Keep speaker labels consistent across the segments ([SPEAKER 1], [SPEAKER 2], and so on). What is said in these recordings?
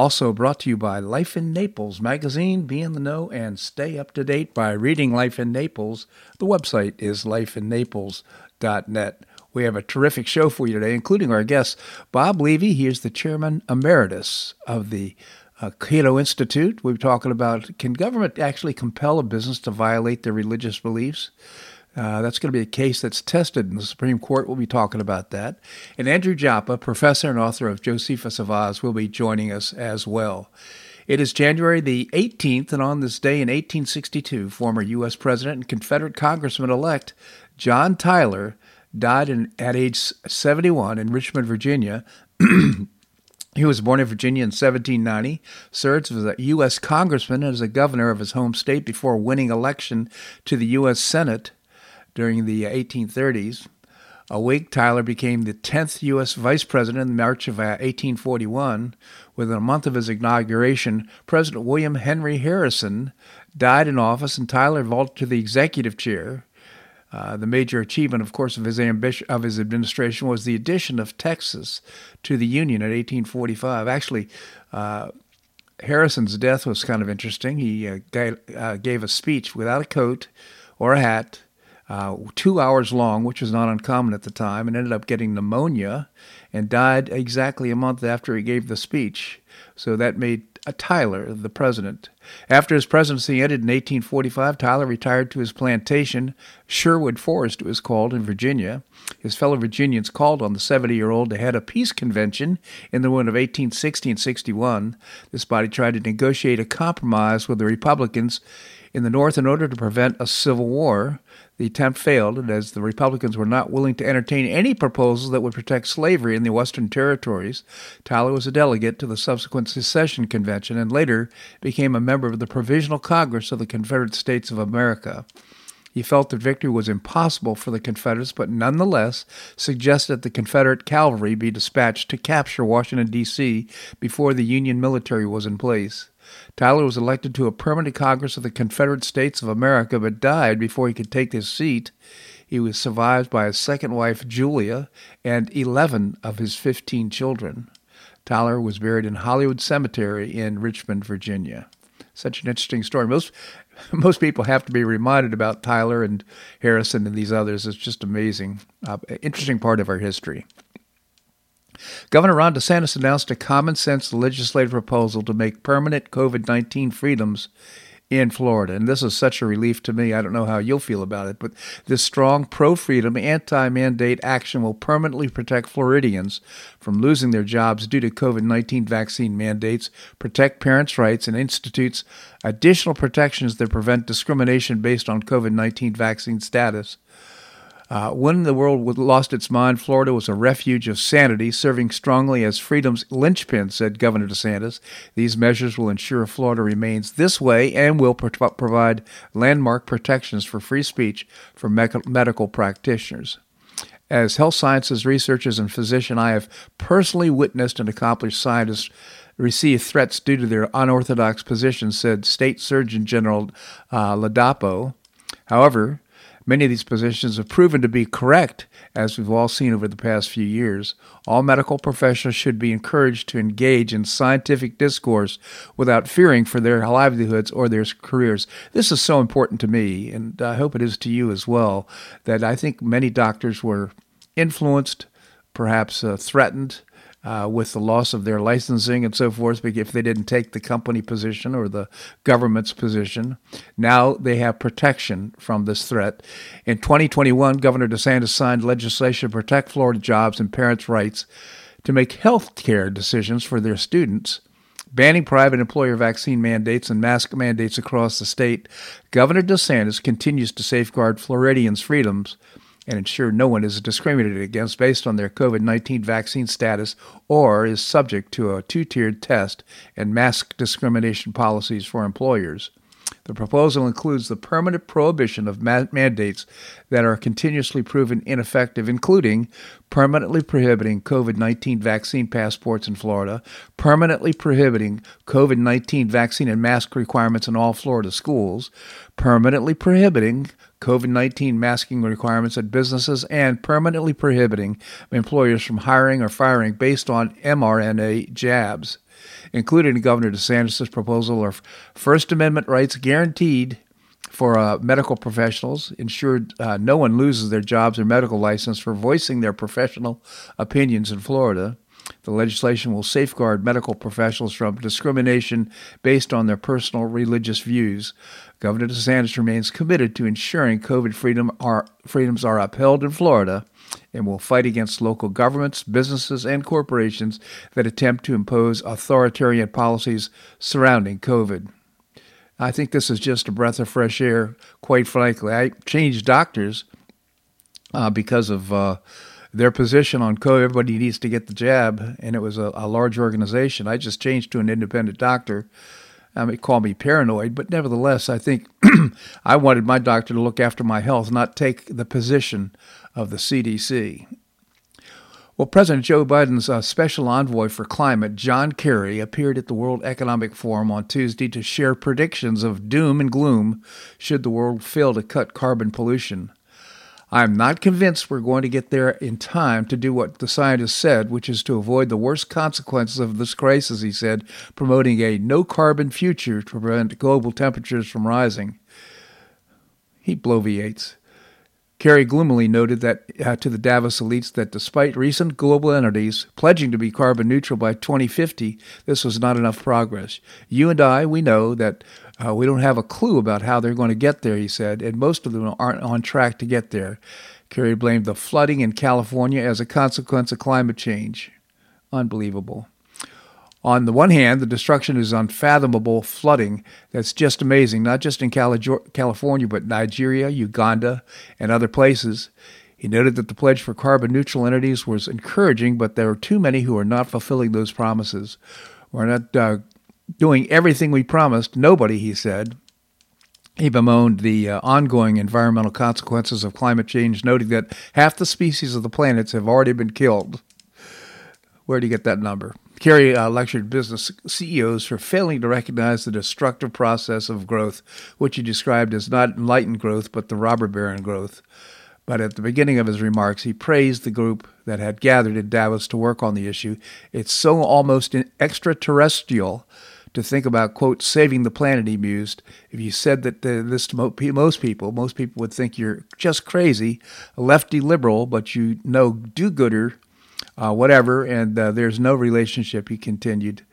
[SPEAKER 1] Also brought to you by Life in Naples magazine. Be in the know and stay up to date by reading Life in Naples. The website is lifeinnaples.net. We have a terrific show for you today, including our guest, Bob Levy. He is the chairman emeritus of the uh, Cato Institute. We're talking about can government actually compel a business to violate their religious beliefs? Uh, that's going to be a case that's tested in the Supreme Court. We'll be talking about that. And Andrew Joppa, professor and author of Josephus of Oz, will be joining us as well. It is January the 18th, and on this day in 1862, former U.S. President and Confederate Congressman elect John Tyler died in, at age 71 in Richmond, Virginia. He was born in Virginia in 1790, served as a U.S. congressman and as a governor of his home state before winning election to the U.S. Senate during the 1830s. A Whig, Tyler became the 10th U.S. Vice President in March of 1841. Within a month of his inauguration, President William Henry Harrison died in office, and Tyler vaulted to the executive chair. Uh, the major achievement, of course, of his ambition of his administration was the addition of Texas to the Union in 1845. Actually, uh, Harrison's death was kind of interesting. He uh, gave, uh, gave a speech without a coat or a hat, uh, two hours long, which was not uncommon at the time, and ended up getting pneumonia and died exactly a month after he gave the speech. So that made uh, Tyler the president. After his presidency ended in 1845, Tyler retired to his plantation. Sherwood Forest it was called in Virginia. His fellow Virginians called on the 70 year old to head a peace convention in the winter of 1860 and 61. This body tried to negotiate a compromise with the Republicans in the North in order to prevent a civil war. The attempt failed, and as the Republicans were not willing to entertain any proposals that would protect slavery in the Western territories, Tyler was a delegate to the subsequent secession convention and later became a member of the Provisional Congress of the Confederate States of America. He felt that victory was impossible for the Confederates, but nonetheless suggested that the Confederate cavalry be dispatched to capture Washington, D.C. before the Union military was in place. Tyler was elected to a permanent Congress of the Confederate States of America, but died before he could take his seat. He was survived by his second wife, Julia, and 11 of his 15 children. Tyler was buried in Hollywood Cemetery in Richmond, Virginia. Such an interesting story. Most most people have to be reminded about Tyler and Harrison and these others. It's just amazing. Uh, interesting part of our history. Governor Ron DeSantis announced a common sense legislative proposal to make permanent COVID 19 freedoms in Florida. And this is such a relief to me. I don't know how you'll feel about it, but this strong pro freedom, anti mandate action will permanently protect Floridians from losing their jobs due to COVID 19 vaccine mandates, protect parents' rights, and institutes additional protections that prevent discrimination based on COVID 19 vaccine status. Uh, when the world lost its mind, Florida was a refuge of sanity, serving strongly as freedom's linchpin, said Governor DeSantis. These measures will ensure Florida remains this way and will pro- provide landmark protections for free speech for me- medical practitioners. As health sciences researchers and physician, I have personally witnessed and accomplished scientists receive threats due to their unorthodox positions, said State Surgeon General uh, Ladapo. However, Many of these positions have proven to be correct, as we've all seen over the past few years. All medical professionals should be encouraged to engage in scientific discourse without fearing for their livelihoods or their careers. This is so important to me, and I hope it is to you as well, that I think many doctors were influenced, perhaps uh, threatened, uh, with the loss of their licensing and so forth if they didn't take the company position or the government's position. Now they have protection from this threat. In 2021, Governor DeSantis signed legislation to protect Florida jobs and parents' rights to make health care decisions for their students. Banning private employer vaccine mandates and mask mandates across the state, Governor DeSantis continues to safeguard Floridians' freedoms and ensure no one is discriminated against based on their COVID 19 vaccine status or is subject to a two tiered test and mask discrimination policies for employers. The proposal includes the permanent prohibition of ma- mandates that are continuously proven ineffective, including permanently prohibiting COVID 19 vaccine passports in Florida, permanently prohibiting COVID 19 vaccine and mask requirements in all Florida schools, permanently prohibiting COVID 19 masking requirements at businesses, and permanently prohibiting employers from hiring or firing based on mRNA jabs. Included in Governor DeSantis' proposal are First Amendment rights guaranteed for uh, medical professionals, ensured uh, no one loses their jobs or medical license for voicing their professional opinions in Florida. The legislation will safeguard medical professionals from discrimination based on their personal religious views. Governor DeSantis remains committed to ensuring COVID freedom are, freedoms are upheld in Florida and will fight against local governments, businesses, and corporations that attempt to impose authoritarian policies surrounding COVID. I think this is just a breath of fresh air, quite frankly. I changed doctors uh, because of uh, their position on COVID. Everybody needs to get the jab, and it was a, a large organization. I just changed to an independent doctor. I mean, call me paranoid, but nevertheless, I think I wanted my doctor to look after my health, not take the position of the CDC. Well, President Joe Biden's uh, special envoy for climate, John Kerry, appeared at the World Economic Forum on Tuesday to share predictions of doom and gloom should the world fail to cut carbon pollution. I'm not convinced we're going to get there in time to do what the scientists said, which is to avoid the worst consequences of this crisis, he said, promoting a no carbon future to prevent global temperatures from rising. He bloviates. Kerry gloomily noted that uh, to the Davos elites that despite recent global entities pledging to be carbon neutral by 2050, this was not enough progress. You and I, we know that uh, we don't have a clue about how they're going to get there, he said, and most of them aren't on track to get there. Kerry blamed the flooding in California as a consequence of climate change. Unbelievable. On the one hand, the destruction is unfathomable flooding that's just amazing, not just in California, but Nigeria, Uganda, and other places. He noted that the pledge for carbon neutral entities was encouraging, but there are too many who are not fulfilling those promises. We're not uh, doing everything we promised. Nobody, he said. He bemoaned the uh, ongoing environmental consequences of climate change, noting that half the species of the planets have already been killed. Where do you get that number? Kerry uh, lectured business CEOs for failing to recognize the destructive process of growth, which he described as not enlightened growth, but the robber baron growth. But at the beginning of his remarks, he praised the group that had gathered in Davos to work on the issue. It's so almost extraterrestrial to think about, quote, saving the planet, he mused. If you said that uh, this to most people, most people would think you're just crazy, a lefty liberal, but you know do gooder uh, whatever, and uh, there's no relationship. He continued.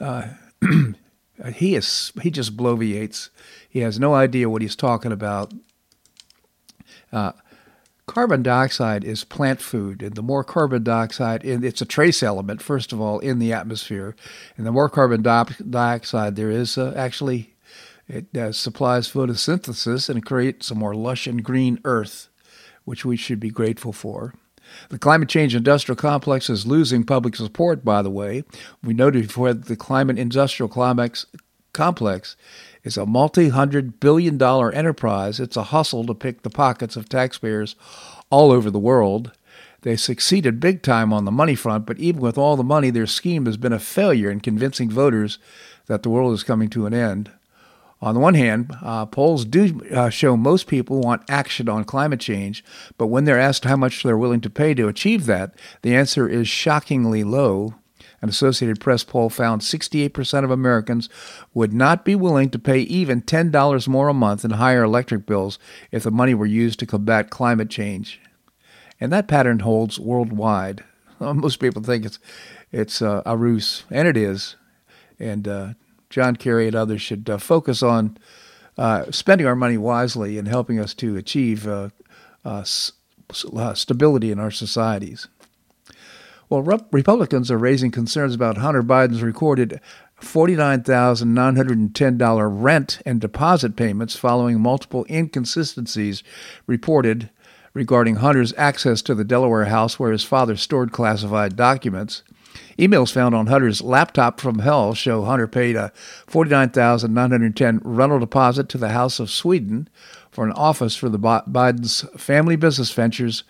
[SPEAKER 1] Uh, he is he just bloviates. He has no idea what he's talking about. Carbon dioxide is plant food, and the more carbon dioxide, it's a trace element, first of all, in the atmosphere, and the more carbon dioxide there is, uh, actually, it uh, supplies photosynthesis and creates a more lush and green earth, which we should be grateful for. The climate change industrial complex is losing public support, by the way. We noted before that the climate industrial complex is a multi hundred billion dollar enterprise. It's a hustle to pick the pockets of taxpayers all over the world. They succeeded big time on the money front, but even with all the money, their scheme has been a failure in convincing voters that the world is coming to an end. On the one hand, uh, polls do uh, show most people want action on climate change, but when they're asked how much they're willing to pay to achieve that, the answer is shockingly low. An Associated Press poll found 68% of Americans would not be willing to pay even $10 more a month in higher electric bills if the money were used to combat climate change. And that pattern holds worldwide. Most people think it's it's uh, a ruse, and it is. And uh, John Kerry and others should uh, focus on uh, spending our money wisely and helping us to achieve uh, uh, stability in our societies. Well, Republicans are raising concerns about Hunter Biden's recorded $49,910 rent and deposit payments following multiple inconsistencies reported regarding Hunter's access to the Delaware house where his father stored classified documents. Emails found on Hunter's laptop from hell show Hunter paid a 49910 rental deposit to the House of Sweden for an office for the Biden's family business ventures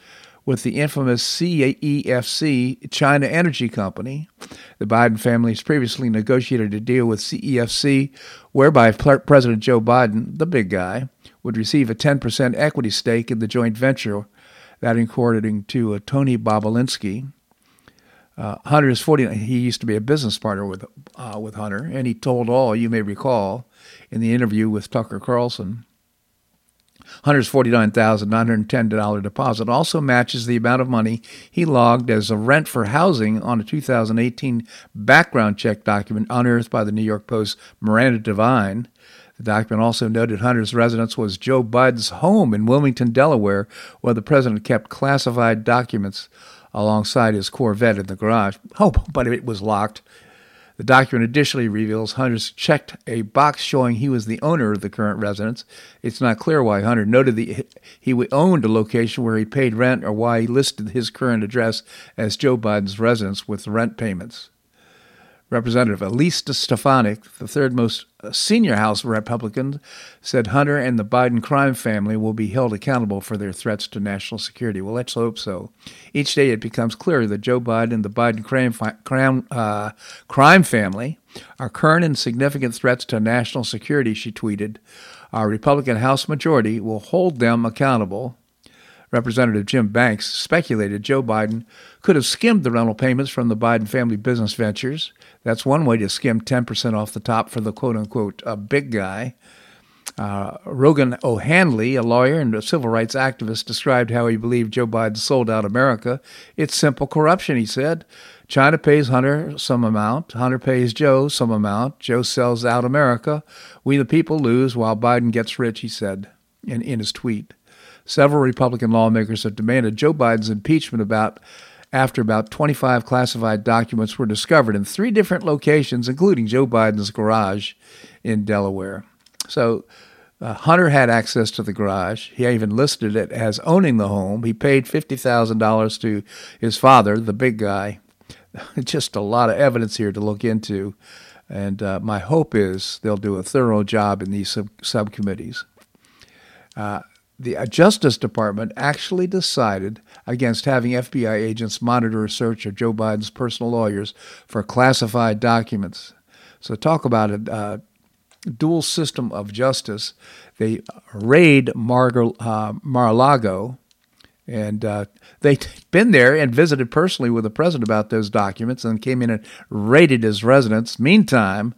[SPEAKER 1] with the infamous CEFC China Energy Company. The Biden family has previously negotiated a deal with CEFC whereby President Joe Biden, the big guy, would receive a 10% equity stake in the joint venture, that according to uh, Tony Bobulinski. Uh, Hunter is 40. He used to be a business partner with uh, with Hunter, and he told all you may recall in the interview with Tucker Carlson Hunter's $49,910 deposit also matches the amount of money he logged as a rent for housing on a 2018 background check document unearthed by the New York Post Miranda Devine. The document also noted Hunter's residence was Joe Biden's home in Wilmington, Delaware, where the president kept classified documents alongside his Corvette in the garage. Oh, but it was locked. The document additionally reveals Hunter's checked a box showing he was the owner of the current residence. It's not clear why Hunter noted that he owned a location where he paid rent or why he listed his current address as Joe Biden's residence with rent payments. Representative Elise Stefanik, the third most uh, senior House Republican, said Hunter and the Biden crime family will be held accountable for their threats to national security. Well, let's hope so. Each day it becomes clearer that Joe Biden and the Biden crime, crime, uh, crime family are current and significant threats to national security, she tweeted. Our Republican House majority will hold them accountable Representative Jim Banks speculated Joe Biden could have skimmed the rental payments from the Biden family business ventures. That's one way to skim 10% off the top for the quote unquote uh, big guy. Uh, Rogan O'Handley, a lawyer and a civil rights activist, described how he believed Joe Biden sold out America. It's simple corruption, he said. China pays Hunter some amount, Hunter pays Joe some amount, Joe sells out America. We, the people, lose while Biden gets rich, he said in, in his tweet. Several Republican lawmakers have demanded Joe Biden's impeachment about after about 25 classified documents were discovered in three different locations, including Joe Biden's garage in Delaware. So uh, Hunter had access to the garage. He even listed it as owning the home. He paid $50,000 to his father, the big guy. Just a lot of evidence here to look into. And uh, my hope is they'll do a thorough job in these sub- subcommittees. Uh, the Justice Department actually decided against having FBI agents monitor a search of Joe Biden's personal lawyers for classified documents. So, talk about a uh, dual system of justice. They raid Mar- uh, Mar-a-Lago, and uh, they'd been there and visited personally with the president about those documents and came in and raided his residence. Meantime,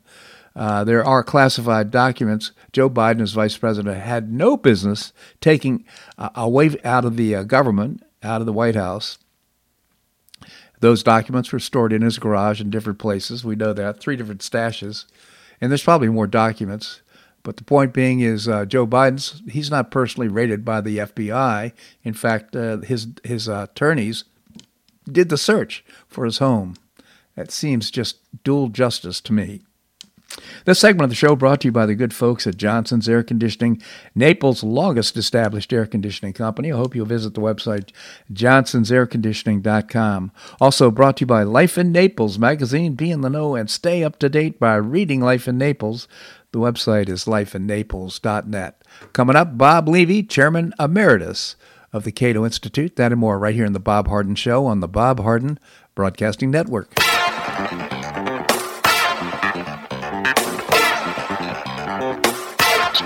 [SPEAKER 1] uh, there are classified documents. Joe Biden, as vice president, had no business taking uh, away out of the uh, government, out of the White House. Those documents were stored in his garage in different places. We know that three different stashes, and there's probably more documents. But the point being is, uh, Joe Biden's he's not personally raided by the FBI. In fact, uh, his his attorneys did the search for his home. That seems just dual justice to me. This segment of the show brought to you by the good folks at Johnson's Air Conditioning, Naples' longest established air conditioning company. I hope you'll visit the website johnsonsairconditioning.com. Also brought to you by Life in Naples magazine. Be in the know and stay up to date by reading Life in Naples. The website is lifeinnaples.net. Coming up, Bob Levy, Chairman Emeritus of the Cato Institute. That and more right here in the Bob Harden Show on the Bob Harden Broadcasting Network.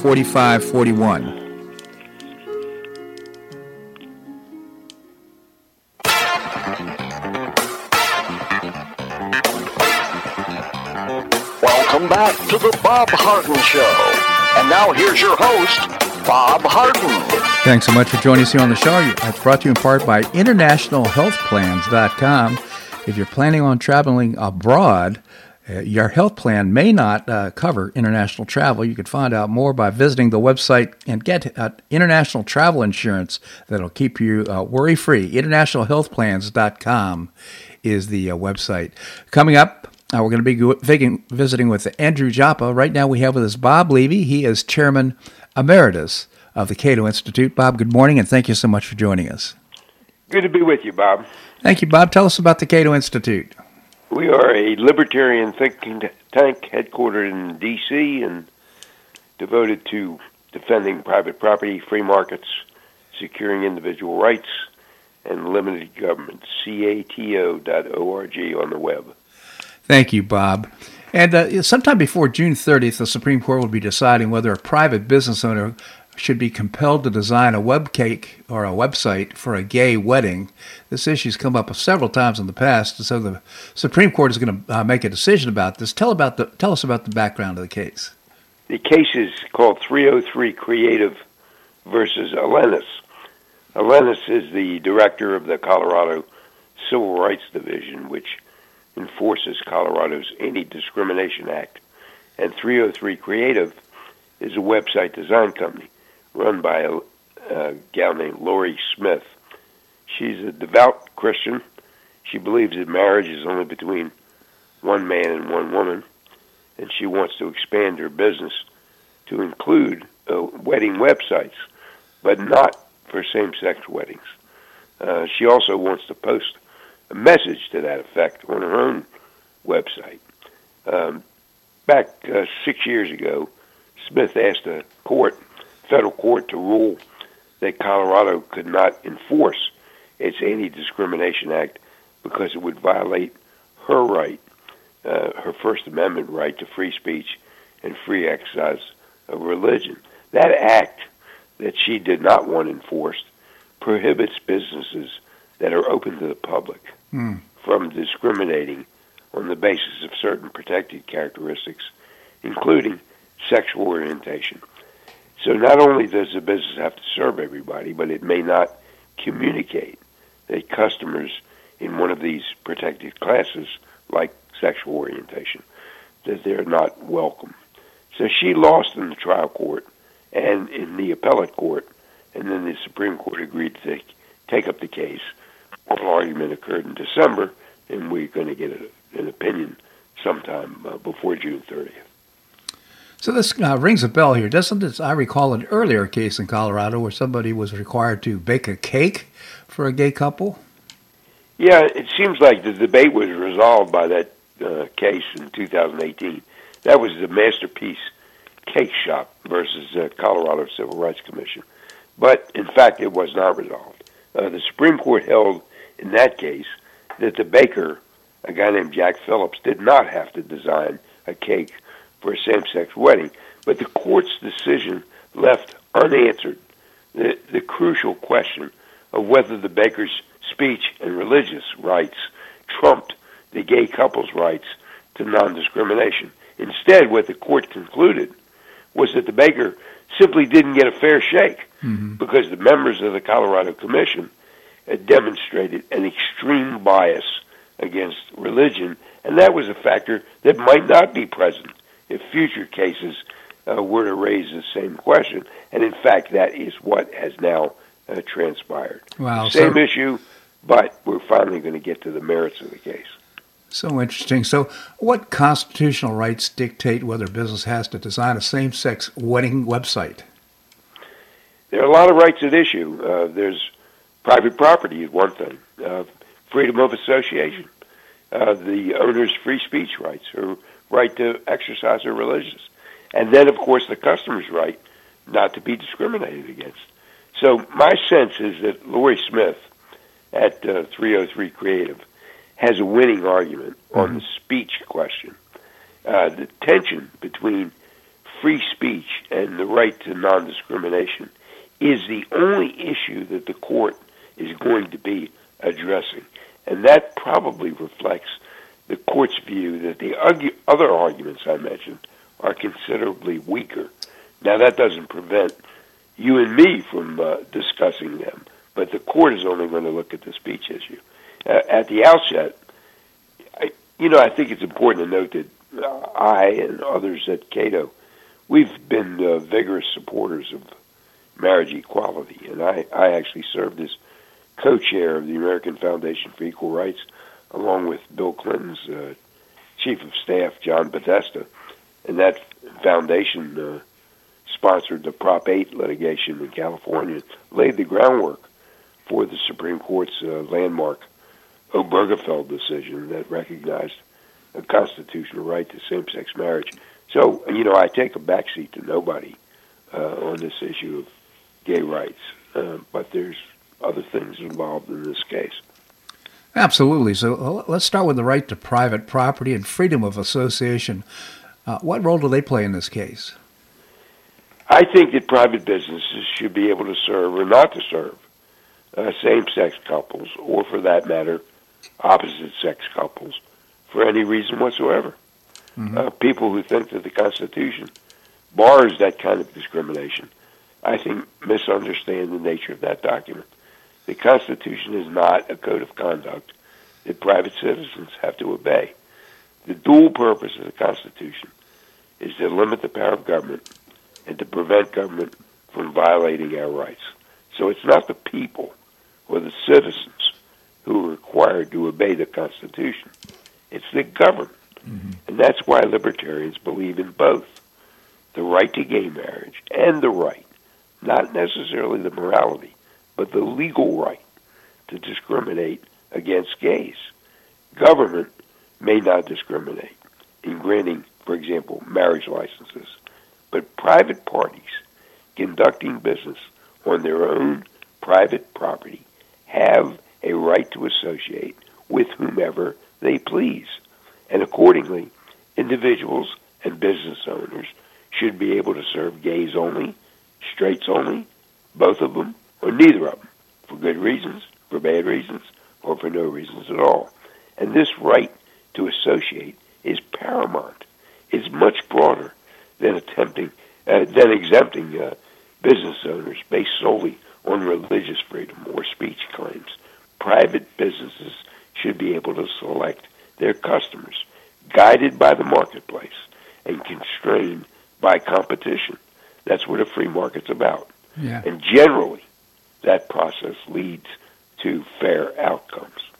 [SPEAKER 1] 4541.
[SPEAKER 2] Welcome back to the Bob Harden Show. And now here's your host, Bob Harden.
[SPEAKER 1] Thanks so much for joining us here on the show. It's brought to you in part by InternationalHealthPlans.com if you're planning on traveling abroad, your health plan may not uh, cover international travel. You can find out more by visiting the website and get uh, international travel insurance that'll keep you uh, worry free. InternationalHealthPlans.com is the uh, website. Coming up, uh, we're going to be visiting with Andrew Joppa. Right now, we have with us Bob Levy. He is Chairman Emeritus of the Cato Institute. Bob, good morning, and thank you so much for joining us.
[SPEAKER 3] Good to be with you, Bob.
[SPEAKER 1] Thank you, Bob. Tell us about the Cato Institute.
[SPEAKER 3] We are a libertarian think tank headquartered in D.C. and devoted to defending private property, free markets, securing individual rights, and limited government. cato.org on the web.
[SPEAKER 1] Thank you, Bob. And uh, sometime before June 30th, the Supreme Court will be deciding whether a private business owner should be compelled to design a web cake or a website for a gay wedding. This issue's come up several times in the past, so the Supreme Court is going to uh, make a decision about this. Tell about the tell us about the background of the case.
[SPEAKER 3] The case is called 303 Creative versus Elenis. Elenis is the director of the Colorado Civil Rights Division, which enforces Colorado's Anti-Discrimination Act, and 303 Creative is a website design company run by a, a gal named Lorie Smith. She's a devout Christian. She believes that marriage is only between one man and one woman, and she wants to expand her business to include uh, wedding websites, but not for same-sex weddings. Uh, she also wants to post a message to that effect on her own website. Um, back uh, six years ago, Smith asked a court federal court to rule that Colorado could not enforce its Anti-Discrimination Act because it would violate her right, uh, her First Amendment right to free speech and free exercise of religion. That act that she did not want enforced prohibits businesses that are open to the public mm. from discriminating on the basis of certain protected characteristics, including sexual orientation. So not only does the business have to serve everybody, but it may not communicate that customers in one of these protected classes, like sexual orientation, that they're not welcome. So she lost in the trial court and in the appellate court, and then the Supreme Court agreed to take, take up the case oral argument occurred in December, and we're going to get a, an opinion sometime uh, before June 30th.
[SPEAKER 1] So this uh, rings a bell here. Doesn't this, I recall an earlier case in Colorado where somebody was required to bake a cake for a gay couple?
[SPEAKER 3] Yeah, it seems like the debate was resolved by that uh, case in 2018. That was the Masterpiece Cake Shop versus the Colorado Civil Rights Commission. But in fact, it was not resolved. Uh, the Supreme Court held in that case that the baker, a guy named Jack Phillips, did not have to design a cake for a same sex wedding. But the court's decision left unanswered the, the crucial question of whether the baker's speech and religious rights trumped the gay couple's rights to non discrimination. Instead, what the court concluded was that the baker simply didn't get a fair shake mm-hmm. because the members of the Colorado Commission had demonstrated an extreme bias against religion, and that was a factor that might not be present if future cases uh, were to raise the same question. And in fact, that is what has now uh, transpired.
[SPEAKER 1] Wow.
[SPEAKER 3] Same
[SPEAKER 1] so,
[SPEAKER 3] issue, but we're finally going to get to the merits of the case.
[SPEAKER 1] So interesting. So, what constitutional rights dictate whether a business has to design a same sex wedding website?
[SPEAKER 3] There are a lot of rights at issue. Uh, there's private property, is one thing, uh, freedom of association, uh, the owner's free speech rights, or right to exercise their religious. And then, of course, the customer's right not to be discriminated against. So my sense is that Lorie Smith at uh, 303 Creative has a winning argument mm-hmm. on the speech question. Uh, the tension between free speech and the right to non-discrimination is the only issue that the court is going to be addressing. And that probably reflects the court's view that the other arguments I mentioned are considerably weaker. Now, that doesn't prevent you and me from uh, discussing them, but the court is only going to look at the speech issue. Uh, at the outset, I, you know, I think it's important to note that uh, I and others at Cato, we've been uh, vigorous supporters of marriage equality, and I, I actually served as co-chair of the American Foundation for Equal Rights along with Bill Clinton's uh, chief of staff, John Podesta, and that foundation uh, sponsored the Prop 8 litigation in California, laid the groundwork for the Supreme Court's uh, landmark Obergefell decision that recognized a constitutional right to same-sex marriage. So, you know, I take a backseat to nobody uh, on this issue of gay rights, uh, but there's other things involved in this case.
[SPEAKER 1] Absolutely. So uh, let's start with the right to private property and freedom of association. Uh, what role do they play in this case?
[SPEAKER 3] I think that private businesses should be able to serve or not to serve uh, same sex couples, or for that matter, opposite sex couples, for any reason whatsoever. Mm-hmm. Uh, people who think that the Constitution bars that kind of discrimination, I think, misunderstand the nature of that document. The Constitution is not a code of conduct that private citizens have to obey. The dual purpose of the Constitution is to limit the power of government and to prevent government from violating our rights. So it's not the people or the citizens who are required to obey the Constitution. It's the government. Mm-hmm. And that's why libertarians believe in both the right to gay marriage and the right, not necessarily the morality, but the legal right to discriminate against gays. Government may not discriminate in granting, for example, marriage licenses, but private parties conducting business on their own private property have a right to associate with whomever they please. And accordingly, individuals and business owners should be able to serve gays only, straights only, both of them, or neither of them, for good reasons, for bad reasons, or for no reasons at all. And this right to associate is paramount. It's much broader than attempting uh, than exempting uh, business owners based solely on religious freedom or speech claims. Private businesses should be able to select their customers, guided by the marketplace and constrained by competition. That's what a free market's about.
[SPEAKER 1] Yeah.
[SPEAKER 3] And generally, that process leads to fair outcomes.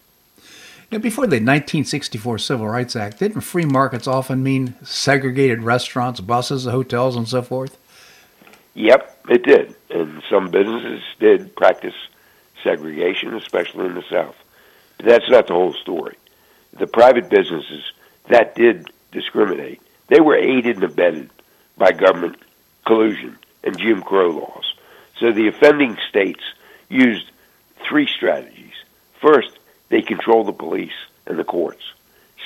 [SPEAKER 1] Now, before the 1964 Civil Rights Act, didn't free markets often mean segregated restaurants, buses, hotels, and so forth?
[SPEAKER 3] Yep, it did. And some businesses did practice segregation, especially in the South. But that's not the whole story. The private businesses that did discriminate, they were aided and abetted by government collusion and Jim Crow laws. So the offending states used three strategies. First, they controlled the police and the courts.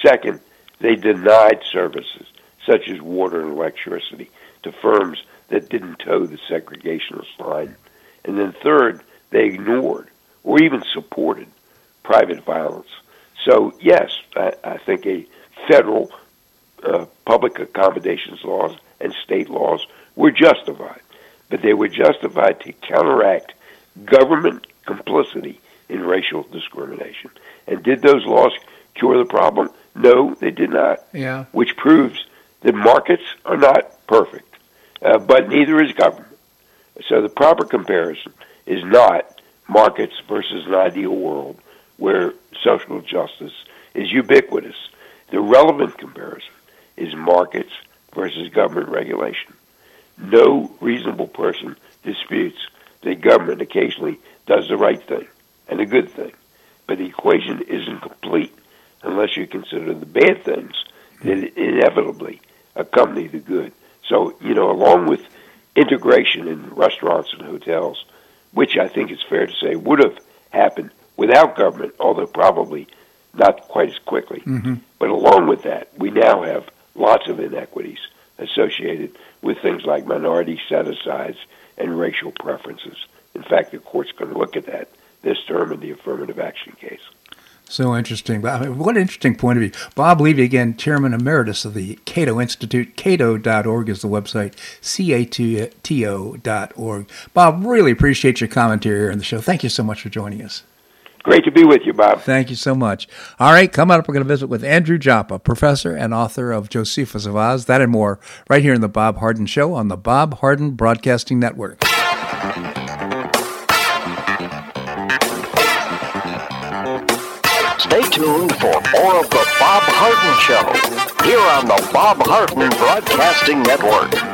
[SPEAKER 3] Second, they denied services such as water and electricity to firms that didn't toe the segregationist line. And then third, they ignored or even supported private violence. So, yes, I, I think a federal uh, public accommodations laws and state laws were justified, but they were justified to counteract government complicity in racial discrimination. And did those laws cure the problem? No, they did not.
[SPEAKER 1] Yeah.
[SPEAKER 3] Which proves that markets are not perfect, uh, but neither is government. So the proper comparison is not markets versus an ideal world where social justice is ubiquitous. The relevant comparison is markets versus government regulation. No reasonable person disputes that government occasionally does the right thing and a good thing. But the equation isn't complete unless you consider the bad things that inevitably accompany the good. So, you know, along with integration in restaurants and hotels, which I think it's fair to say would have happened without government, although probably not quite as quickly.
[SPEAKER 1] Mm-hmm.
[SPEAKER 3] But along with that, we now have lots of inequities associated with things like minority set asides and racial preferences. In fact, the court's going to look at that this term in the affirmative action case.
[SPEAKER 1] So interesting. What an interesting point of view. Bob Levy, again, Chairman Emeritus of the Cato Institute. Cato.org is the website, C-A-T-O dot org. Bob, really appreciate your commentary here on the show. Thank you so much for joining us.
[SPEAKER 3] Great to be with you, Bob.
[SPEAKER 1] Thank you so much. All right, coming up, we're going to visit with Andrew Joppa, professor and author of Josephus of Oz, that and more, right here in the Bob Harden Show on the Bob Harden Broadcasting Network.
[SPEAKER 2] Stay tuned for more of the Bob Harden Show here on the Bob Harden Broadcasting Network.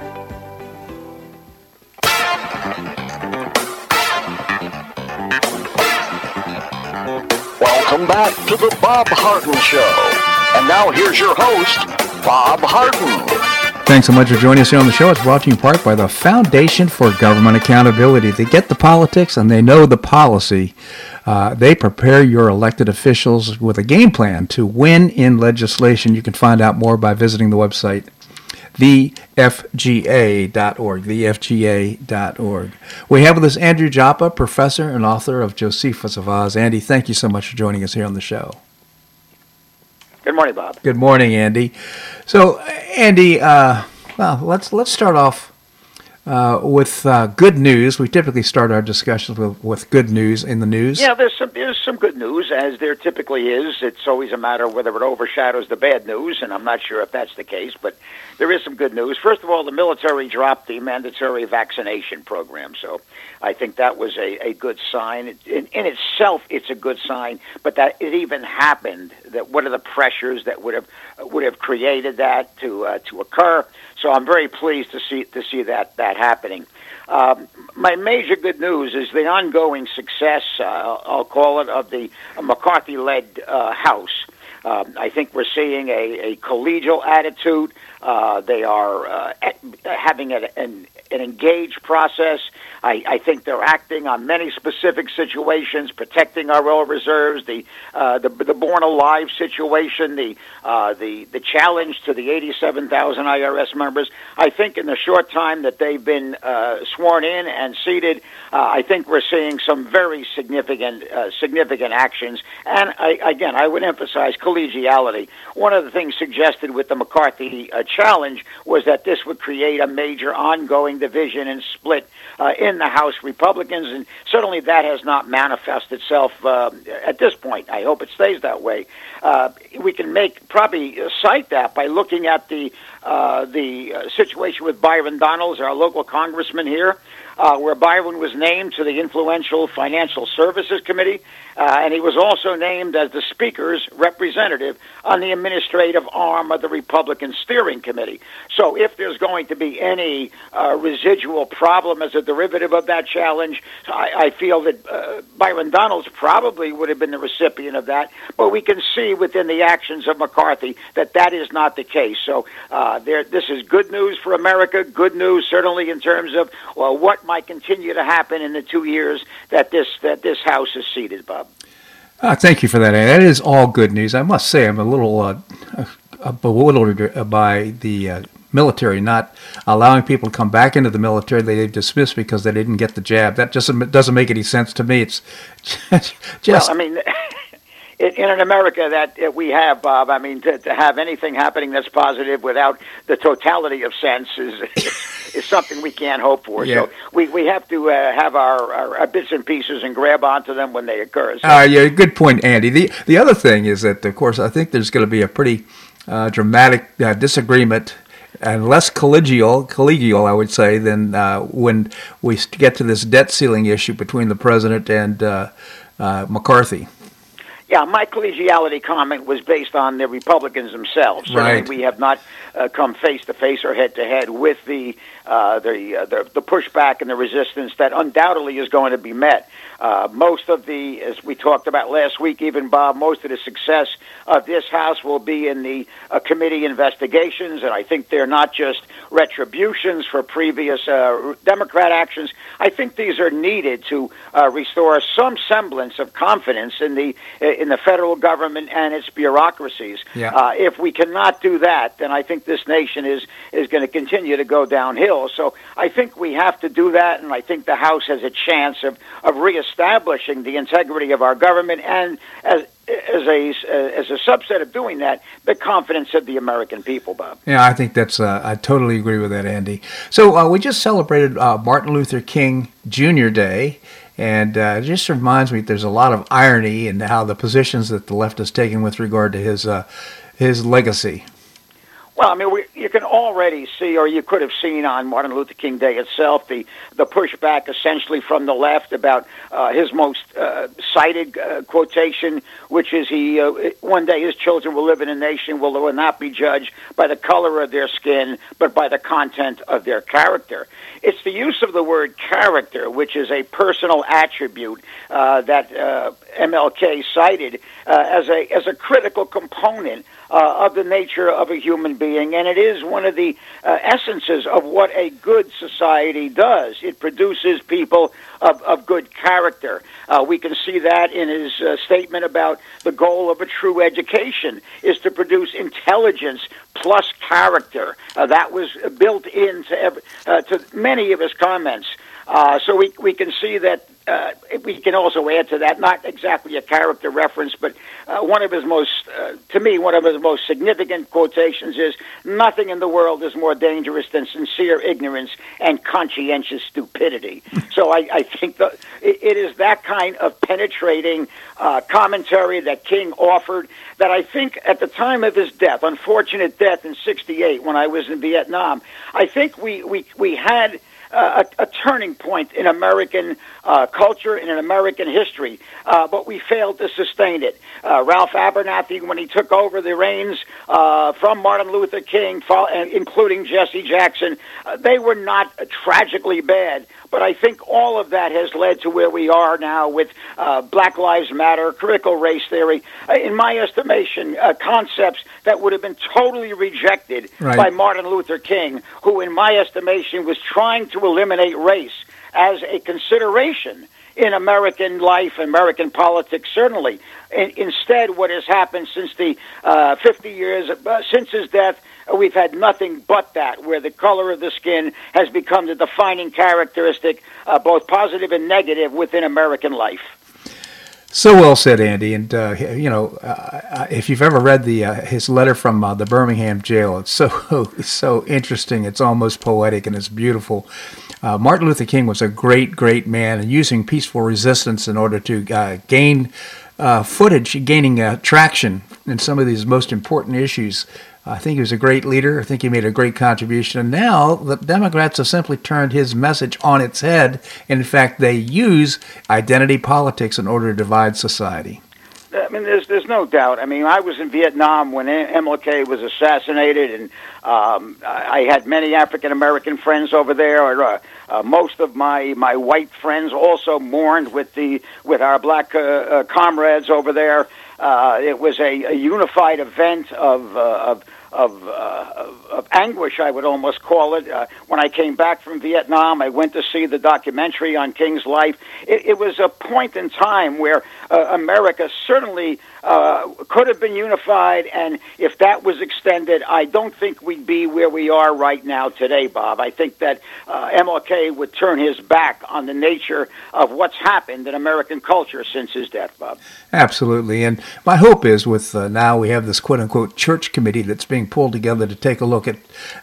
[SPEAKER 2] Back to the Bob Harden Show. And now here's your host, Bob Harden.
[SPEAKER 1] Thanks so much for joining us here on the show. It's brought to you in part by the Foundation for Government Accountability. They get the politics and they know the policy. Uh, they prepare your elected officials with a game plan to win in legislation. You can find out more by visiting the website thefga.org, thefga.org. We have with us Andrew Joppa, professor and author of Josephus of Oz. Andy, thank you so much for joining us here on the show.
[SPEAKER 4] Good morning, Bob.
[SPEAKER 1] Good morning, Andy. So, Andy, uh, well, let's let's start off uh, with uh, good news. We typically start our discussions with, with good news in the news.
[SPEAKER 4] Yeah, there's some there's some good news, as there typically is. It's always a matter of whether it overshadows the bad news, and I'm not sure if that's the case, but there is some good news. First of all, the military dropped the mandatory vaccination program, so I think that was a, a good sign. In, in itself, it's a good sign, but that it even happened. That what are the pressures that would have would have created that to uh, to occur? So I'm very pleased to see to see that that happening. Um, my major good news is the ongoing success, uh, I'll call it, of the McCarthy-led uh, House. Um, I think we're seeing a, a collegial attitude. Uh, they are uh, having an, an engaged process. I, I think they're acting on many specific situations, protecting our oil reserves, the uh, the, the born alive situation, the uh, the the challenge to the 87,000 IRS members. I think in the short time that they've been uh, sworn in and seated, uh, I think we're seeing some very significant uh, significant actions. And I, again, I would emphasize collegiality. One of the things suggested with the McCarthy uh, challenge was that this would create a major ongoing division and split uh, in the House Republicans, and certainly that has not manifested itself uh, at this point. I hope it stays that way. Uh, we can make probably cite that by looking at the uh, the uh, situation with Byron Donalds, our local congressman here uh, where Byron was named to the influential Financial Services Committee, uh, and he was also named as the Speaker's representative on the administrative arm of the Republican Steering Committee. So, if there's going to be any uh, residual problem as a derivative of that challenge, I, I feel that uh, Byron Donalds probably would have been the recipient of that. But we can see within the actions of McCarthy that that is not the case. So, uh, there, this is good news for America. Good news, certainly in terms of well, what might continue to happen in the two years that this that this House is seated, Bob.
[SPEAKER 1] Uh, thank you for that. That is all good news. I must say, I'm a little uh, uh, bewildered by the uh, military not allowing people to come back into the military they've dismissed because they didn't get the jab. That just doesn't make any sense to me. It's just.
[SPEAKER 4] Well, I mean. In an America that we have, Bob, I mean, to, to have anything happening that's positive without the totality of sense is is something we can't hope for. Yeah. So we, we have to uh, have our, our, our, bits and pieces and grab onto them when they occur.
[SPEAKER 1] So. Uh, yeah, good point, Andy. The the other thing is that, of course, I think there's going to be a pretty uh, dramatic uh, disagreement and less collegial, collegial, I would say, than uh, when we get to this debt ceiling issue between the president and uh, McCarthy.
[SPEAKER 4] Yeah, my collegiality comment was based on the Republicans themselves.
[SPEAKER 1] Right.
[SPEAKER 4] We have not uh, come face to face or head to head with the uh, the, uh, the the pushback and the resistance that undoubtedly is going to be met. Uh, most of the, as we talked about last week, even Bob, most of the success of this House will be in the uh, committee investigations, and I think they're not just retributions for previous uh, Democrat actions. I think these are needed to uh, restore some semblance of confidence in the in the federal government and its bureaucracies.
[SPEAKER 1] Yeah. Uh,
[SPEAKER 4] if we cannot do that, then I think this nation is is going to continue to go downhill. So I think we have to do that, and I think the House has a chance of of reestablishing establishing the integrity of our government and as as a as a subset of doing that, the confidence of the American people, Bob.
[SPEAKER 1] Yeah, I think that's uh, I totally agree with that, Andy. So uh, we just celebrated uh, Martin Luther King Jr. Day. And uh, it just reminds me there's a lot of irony in how the positions that the left is taking with regard to his uh, his legacy.
[SPEAKER 4] Well, I mean, we, you can already see, or you could have seen on Martin Luther King Day itself, the the pushback essentially from the left about uh, his most uh, cited uh, quotation, which is he uh, one day his children will live in a nation where they will not be judged by the color of their skin, but by the content of their character. It's the use of the word character, which is a personal attribute uh, that uh, MLK cited as a as a critical component uh, of the nature of a human being, and it is one of the uh, essences of what a good society does. It produces people of, of good character. Uh, we can see that in his uh, statement about the goal of a true education is to produce intelligence plus character. Uh, that was built into uh, to many of his comments. Uh, so we we can see that uh, we can also add to that, not exactly a character reference, but uh, one of his most, uh, to me, one of his most significant quotations is, "Nothing in the world is more dangerous than sincere ignorance and conscientious stupidity." so I, I think the, it, it is that kind of penetrating uh, commentary that King offered that I think at the time of his death, unfortunate death in '68 when I was in Vietnam, I think we we we had uh, a, a, turning point in American uh, culture and in American history, uh, but we failed to sustain it. Uh, Ralph Abernathy, when he took over the reins uh, from Martin Luther King, including Jesse Jackson, uh, they were not tragically bad, but I think all of that has led to where we are now with uh, Black Lives Matter, critical race theory. In my estimation, uh, concepts that would have been totally rejected right. by Martin Luther King, who, in my estimation, was trying to eliminate race as a consideration in American life, American politics, certainly. instead, what has happened since the uh, 50 years, uh, since his death, uh, we've had nothing but that, where the color of the skin has become the defining characteristic, uh, both positive and negative, within American life.
[SPEAKER 1] So well said, Andy. And uh, you know, uh, if you've ever read the uh, his letter from uh, the Birmingham jail, it's so so interesting. It's almost poetic and it's beautiful. Uh, Martin Luther King was a great, great man, and using peaceful resistance in order to uh, gain footage, gaining traction in some of these most important issues. I think he was a great leader. I think he made a great contribution. And now the Democrats have simply turned his message on its head. In fact, they use identity politics in order to divide society.
[SPEAKER 4] I mean, there's there's no doubt. I mean, I was in Vietnam when MLK was assassinated, and um, I had many African American friends over there. Uh, uh, most of my my white friends also mourned with the with our black uh, uh, comrades over there. Uh, it was a, a unified event of, uh, of of, uh, of, anguish, I would almost call it. Uh, when I came back from Vietnam, I went to see the documentary on King's life. It, it was a point in time where uh, America certainly uh, could have been unified, and if that was extended, I don't think we'd be where we are right now today, Bob. I think that uh, MLK would turn his back on the nature of what's happened in American culture since his death, Bob.
[SPEAKER 1] Absolutely, and my hope is with uh, now we have this quote unquote church committee that's being pulled together to take a look at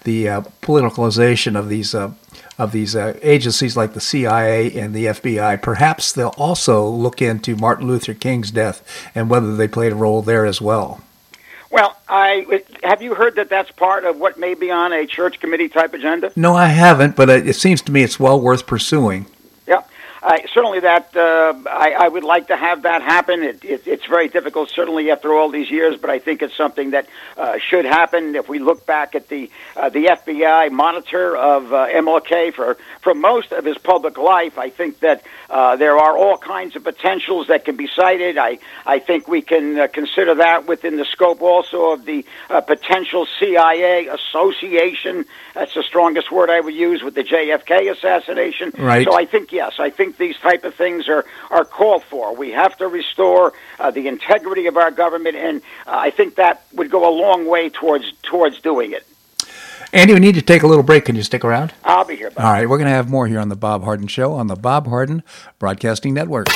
[SPEAKER 1] the uh, politicalization of these uh, of these uh, agencies like the CIA and the FBI. Perhaps they'll also look into Martin Luther King's death and whether they played a role there as well.
[SPEAKER 4] Well, I have you heard that that's part of what may be on a church committee type agenda?
[SPEAKER 1] No, I haven't, but it seems to me it's well worth pursuing.
[SPEAKER 4] Uh, certainly, that uh, I, I, would like to have that happen. It, it, it's very difficult, certainly after all these years, but I think it's something that uh, should happen. If we look back at the uh, the FBI monitor of uh, MLK for for most of his public life, I think that uh, there are all kinds of potentials that can be cited. I I think we can consider that within the scope also of the potential CIA association. That's the strongest word I would use with the JFK assassination.
[SPEAKER 1] Right.
[SPEAKER 4] So I think yes, I think think these type of things are, are called for. We have to restore uh, the integrity of our government, and uh, I think that would go a long way towards towards doing it.
[SPEAKER 1] Andy, we need to take a little break. Can you stick around?
[SPEAKER 4] I'll be here. Bob.
[SPEAKER 1] All right, we're going to have more here on the Bob Harden Show on the Bob Harden Broadcasting Network.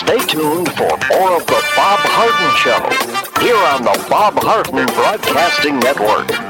[SPEAKER 2] Stay tuned for more of the Bob Harden Show here on the Bob Harden Broadcasting Network.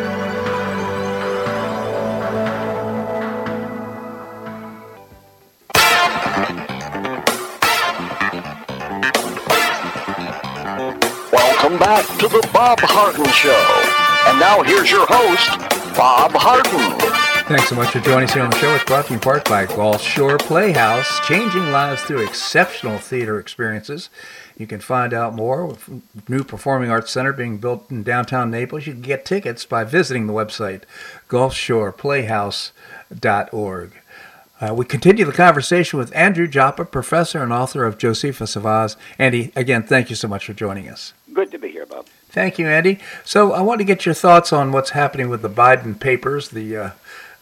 [SPEAKER 2] To the Bob Harden Show. And now here's your host, Bob Harden.
[SPEAKER 1] Thanks so much for joining us here on the show. It's brought to you in part by Gulf Shore Playhouse, changing lives through exceptional theater experiences. You can find out more with new performing arts center being built in downtown Naples. You can get tickets by visiting the website gulfshoreplayhouse.org. Uh, we continue the conversation with Andrew Joppa, professor and author of Josephus of Oz. Andy, again, thank you so much for joining us.
[SPEAKER 4] Good to be here, Bob.
[SPEAKER 1] Thank you, Andy. So I want to get your thoughts on what's happening with the Biden papers, the uh,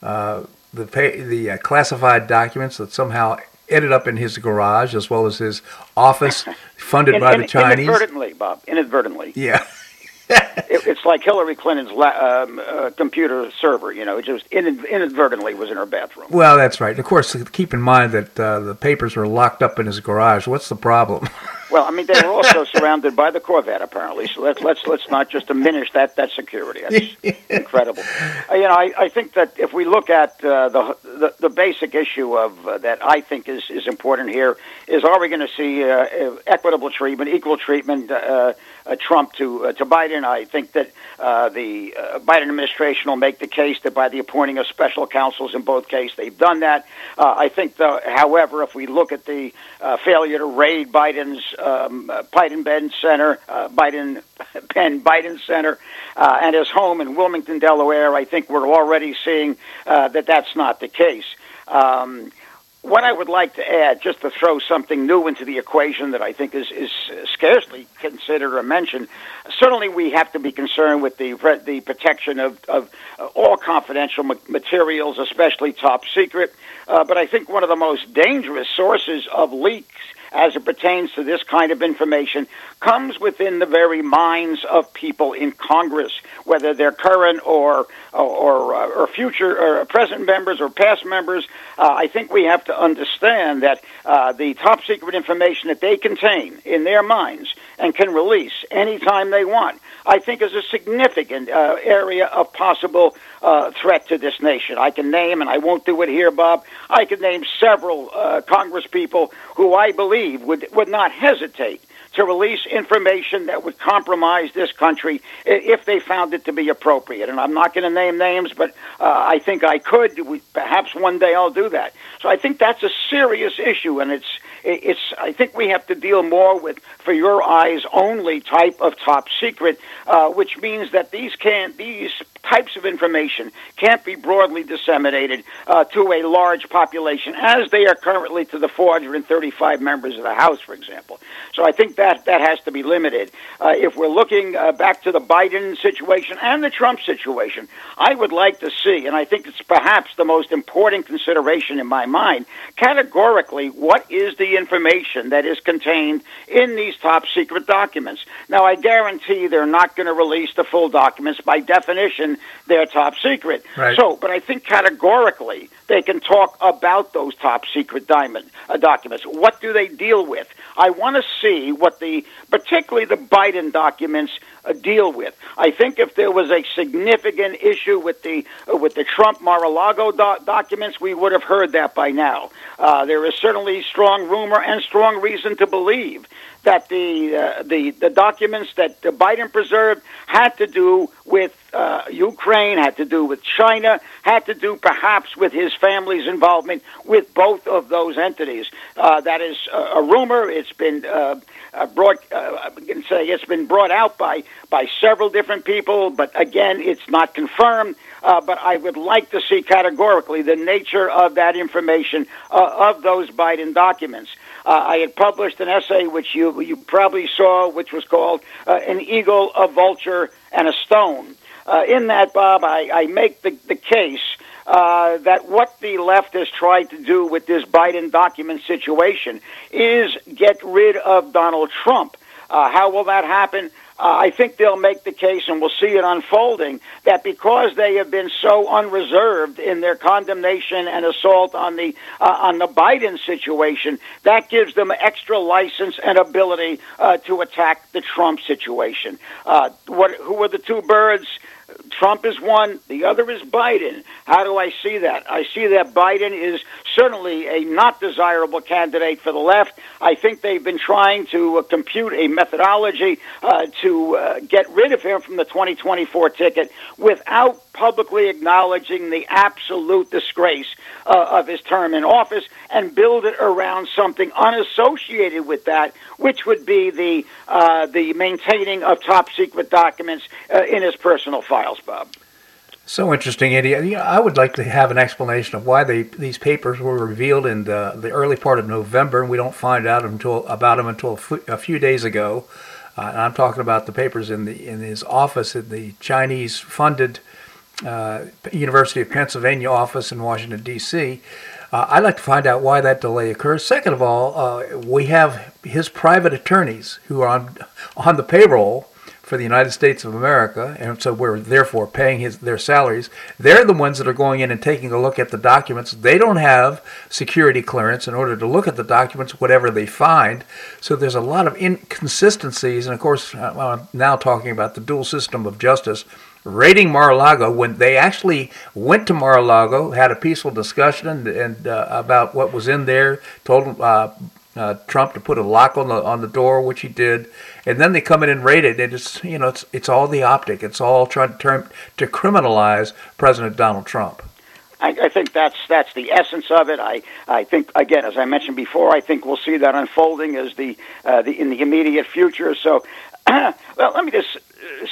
[SPEAKER 1] uh, the pay, the uh, classified documents that somehow ended up in his garage as well as his office, funded
[SPEAKER 4] in,
[SPEAKER 1] by
[SPEAKER 4] in,
[SPEAKER 1] the Chinese.
[SPEAKER 4] Inadvertently, Bob. Inadvertently.
[SPEAKER 1] Yeah.
[SPEAKER 4] it, it's like Hillary Clinton's la- um, uh, computer server. You know, it just in, inadvertently was in her bathroom.
[SPEAKER 1] Well, that's right. Of course, keep in mind that uh, the papers were locked up in his garage. What's the problem?
[SPEAKER 4] Well, I mean, they were also surrounded by the Corvette, apparently. So let's let's let's not just diminish that that security. That's incredible. Uh, you know, I, I think that if we look at uh, the, the the basic issue of uh, that, I think is is important here is: Are we going to see uh, equitable treatment, equal treatment? Uh, Trump to uh, to Biden. I think that uh, the uh, Biden administration will make the case that by the appointing of special counsels in both cases, they've done that. Uh, I think, though, however, if we look at the uh, failure to raid Biden's um, Biden Ben Center, Biden Penn Biden Center, and his home in Wilmington, Delaware, I think we're already seeing that that's not the case. Um, what I would like to add, just to throw something new into the equation that I think is, is scarcely considered or mentioned, certainly we have to be concerned with the the protection of, of all confidential materials, especially top secret. Uh, but I think one of the most dangerous sources of leaks as it pertains to this kind of information comes within the very minds of people in Congress, whether they're current or or, uh, or future or present members or past members. Uh, I think we have to understand that uh, the top secret information that they contain in their minds and can release anytime they want, I think is a significant uh, area of possible uh, threat to this nation. I can name, and I won't do it here, Bob. I can name several uh, Congress people who I believe would would not hesitate to release information that would compromise this country if they found it to be appropriate. And I'm not going to name names, but uh, I think I could. We, perhaps one day I'll do that. So I think that's a serious issue, and it's it's. I think we have to deal more with for your eyes only type of top secret, uh, which means that these can these types of information can't be broadly disseminated uh, to a large population as they are currently to the 435 members of the House, for example. So I think that that has to be limited. Uh, if we're looking uh, back to the Biden situation and the Trump situation, I would like to see, and I think it's perhaps the most important consideration in my mind, categorically, what is the information that is contained in these top secret documents? Now, I guarantee they're not going to release the full documents. By definition, they're top secret.
[SPEAKER 1] Right.
[SPEAKER 4] So, but I think categorically they can talk about those top secret diamond, uh, documents. What do they deal with? I want to see what the, particularly the Biden documents, uh, deal with. I think if there was a significant issue with the uh, with the Trump Mar-a-Lago do- documents, we would have heard that by now. Uh, there is certainly strong rumor and strong reason to believe that the uh, the the documents that Biden preserved had to do with uh, Ukraine, had to do with China, had to do perhaps with his family's involvement with both of those entities. Uh, that is a, a rumor. It's been uh, brought. Uh, I can say it's been brought out by by several different people, but again, it's not confirmed. Uh, but I would like to see categorically the nature of that information uh, of those Biden documents. Uh, I had published an essay which you you probably saw, which was called uh, "An Eagle, a Vulture, and a Stone." Uh, in that, Bob, I, I make the, the case uh, that what the left has tried to do with this Biden document situation is get rid of Donald Trump. Uh, how will that happen? Uh, I think they'll make the case, and we'll see it unfolding, that because they have been so unreserved in their condemnation and assault on the uh, on the Biden situation, that gives them extra license and ability uh, to attack the Trump situation. Uh, what? Who are the two birds? Trump is one, the other is Biden. How do I see that? I see that Biden is certainly a not desirable candidate for the left. I think they've been trying to uh, compute a methodology uh, to uh, get rid of him from the 2024 ticket without publicly acknowledging the absolute disgrace uh, of his term in office and build it around something unassociated with that, which would be the uh, the maintaining of top secret documents uh, in his personal files, Bob.
[SPEAKER 1] So interesting, Andy. You know, I would like to have an explanation of why they, these papers were revealed in the, the early part of November, and we don't find out until about them until a few days ago. Uh, and I'm talking about the papers in the in his office in the Chinese-funded uh, University of Pennsylvania office in Washington, D.C. Uh, I'd like to find out why that delay occurs. Second of all, uh, we have his private attorneys who are on, on the payroll for the United States of America, and so we're therefore paying his their salaries. They're the ones that are going in and taking a look at the documents. They don't have security clearance in order to look at the documents, whatever they find. So there's a lot of inconsistencies, and of course, I'm now talking about the dual system of justice raiding Mar-a-Lago when they actually went to Mar-a-Lago, had a peaceful discussion and, and uh, about what was in there, told uh, uh, Trump to put a lock on the on the door, which he did, and then they come in and raid it. And it's you know it's it's all the optic. It's all trying to turn to criminalize President Donald Trump.
[SPEAKER 4] I, I think that's that's the essence of it. I I think again, as I mentioned before, I think we'll see that unfolding as the uh, the in the immediate future. So, well, let me just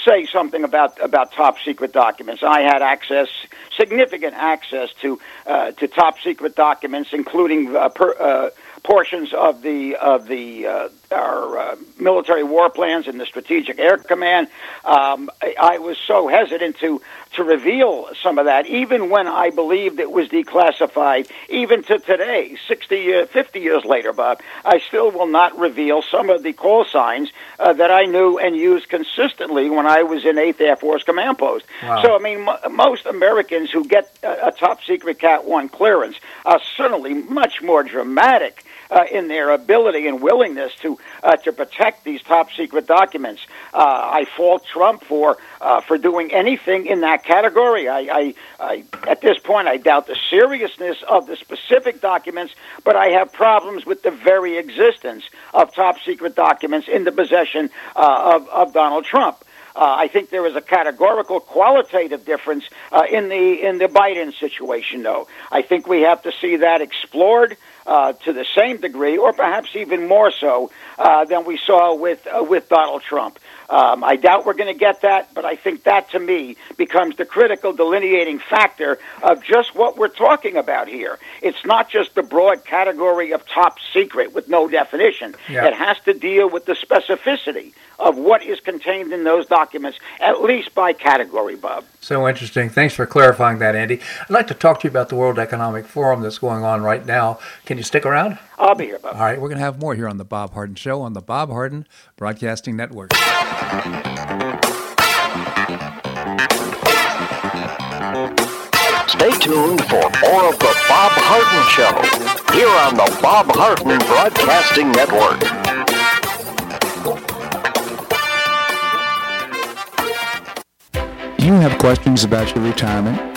[SPEAKER 4] say something about about top secret documents. I had access, significant access to uh, to top secret documents, including uh, per, uh, portions of the of the uh, our uh, military war plans and the Strategic Air Command. Um, I, I, was so hesitant to to reveal some of that, even when I believed it was declassified. Even to today, 60, uh, 50 years later, Bob, I still will not reveal some of the call signs uh, that I knew and used consistently when I was in 8th Air Force Command Post. Wow. So, I mean, m- most Americans who get a, a top secret Cat 1 clearance are certainly much more dramatic uh, in their ability and willingness to uh, to protect these top secret documents. Uh, I fault Trump for uh, for doing anything in that category. I, I, I, at this point, I doubt the seriousness of the specific documents, but I have problems with the very existence of top secret documents in the possession uh, of, of Donald Trump. Uh, I think there is a categorical qualitative difference uh, in the in the Biden situation, though. I think we have to see that explored uh, to the same degree, or perhaps even more so, uh, than we saw with uh, with Donald Trump. Um, I doubt we're going to get that, but I think that to me becomes the critical delineating factor of just what we're talking about here. It's not just the broad category of top secret with no definition. Yeah. It has to deal with the specificity of what is contained in those documents, at least by category, Bob.
[SPEAKER 1] So interesting. Thanks for clarifying that, Andy. I'd like to talk to you about the World Economic Forum that's going on right now. Can you stick around?
[SPEAKER 4] I'll be here, Bob.
[SPEAKER 1] All right, we're going to have more here on the Bob Harden Show on the Bob Harden Broadcasting Network.
[SPEAKER 2] Stay tuned for more of the Bob Harden Show here on the Bob Harden Broadcasting Network.
[SPEAKER 1] you have questions about your retirement,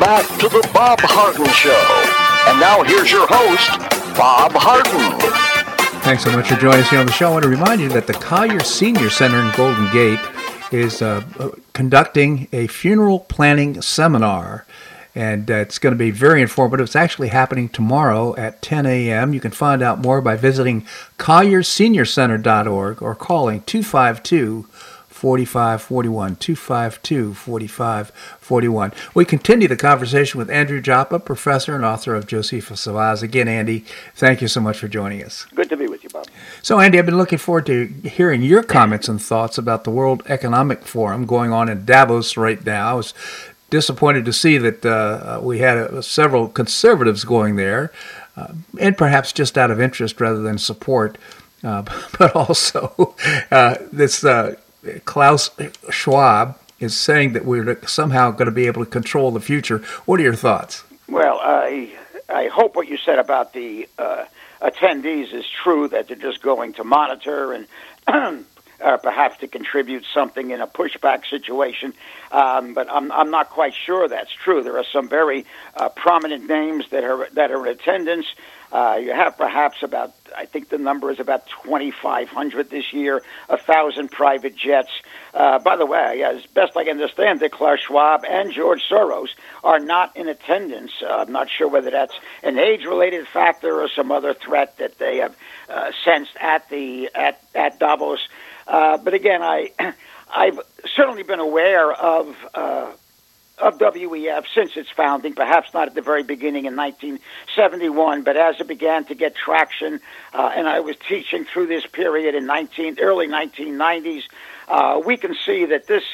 [SPEAKER 2] Back to the Bob Harden Show. And now here's your host, Bob Harden.
[SPEAKER 1] Thanks so much for joining us here on the show. I want to remind you that the Collier Senior Center in Golden Gate is uh, uh conducting a funeral planning seminar. And uh, it's going to be very informative. It's actually happening tomorrow at 10 a.m. You can find out more by visiting collierseniorcenter.org or calling 252 4541, 252 4541. We continue the conversation with Andrew Joppa, professor and author of Josephus of Again, Andy, thank you so much for joining us.
[SPEAKER 4] Good to be with you, Bob.
[SPEAKER 1] So, Andy, I've been looking forward to hearing your comments and thoughts about the World Economic Forum going on in Davos right now. I was disappointed to see that uh, we had uh, several conservatives going there, uh, and perhaps just out of interest rather than support. Uh, but also, uh, this uh, Klaus Schwab is saying that we're somehow going to be able to control the future. What are your thoughts?
[SPEAKER 4] Well, I I hope what you said about the uh, attendees is true. That they're just going to monitor and. Uh, perhaps to contribute something in a pushback situation, um, but I'm, I'm not quite sure that's true. There are some very uh, prominent names that are that are in attendance. Uh, you have perhaps about, I think the number is about 2,500 this year, a thousand private jets. Uh, by the way, as best I can understand it, Klaus Schwab and George Soros are not in attendance. Uh, I'm not sure whether that's an age-related factor or some other threat that they have uh, sensed at the at at Davos. Uh, but again, I I've certainly been aware of uh, of WEF since its founding, perhaps not at the very beginning in 1971, but as it began to get traction, uh, and I was teaching through this period in 19, early 1990s, uh, we can see that this,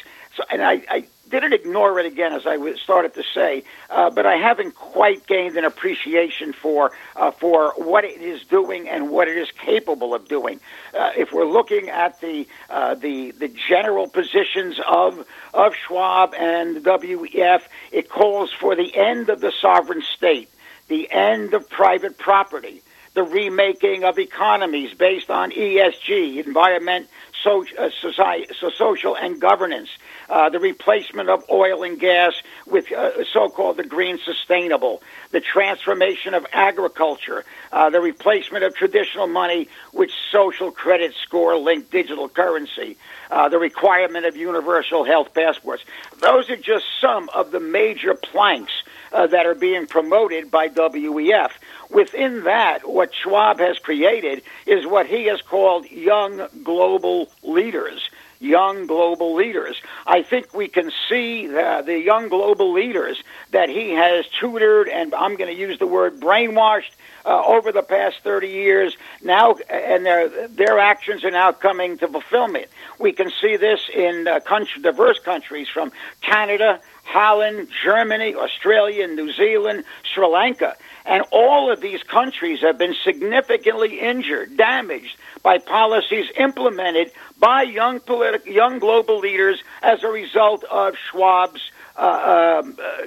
[SPEAKER 4] and I, I didn't ignore it again, as I started to say, uh, but I haven't quite gained an appreciation for uh, for what it is doing and what it is capable of doing. Uh, if we're looking at the uh, the the general positions of of Schwab and WEF, it calls for the end of the sovereign state, the end of private property, the remaking of economies based on ESG, environment, so, uh, society, so social and governance, uh, the replacement of oil and gas with uh, so-called the green sustainable, the transformation of agriculture, uh, the replacement of traditional money with social credit score linked digital currency, uh, the requirement of universal health passports. Those are just some of the major planks uh, that are being promoted by WEF. Within that, what Schwab has created is what he has called young global leaders young global leaders. I think we can see the, the young global leaders that he has tutored, and I'm going to use the word brainwashed uh, over the past 30 years now, and their their actions are now coming to fulfillment. We can see this in uh, country, diverse countries from Canada, Holland, Germany, Australia, New Zealand, Sri Lanka. And all of these countries have been significantly injured, damaged by policies implemented by young politi- young global leaders as a result of Schwab's uh, um, uh,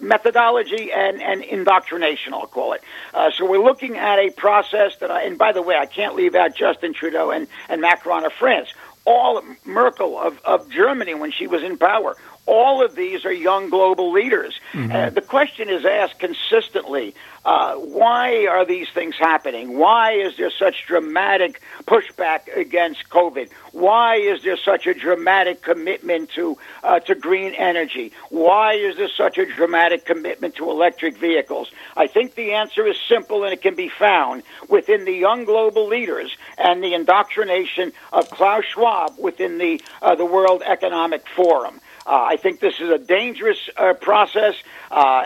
[SPEAKER 4] methodology and, and indoctrination, I'll call it. Uh, so we're looking at a process that, I, and by the way, I can't leave out Justin Trudeau and, and Macron of France. All Merkel of, of Germany when she was in power. All of these are young global leaders. Mm-hmm. Uh, the question is asked consistently uh, why are these things happening? Why is there such dramatic pushback against COVID? Why is there such a dramatic commitment to uh, to green energy? Why is there such a dramatic commitment to electric vehicles? I think the answer is simple and it can be found within the young global leaders and the indoctrination of Klaus Schwab within the uh, the World Economic Forum. Uh, I think this is a dangerous uh, process. Uh,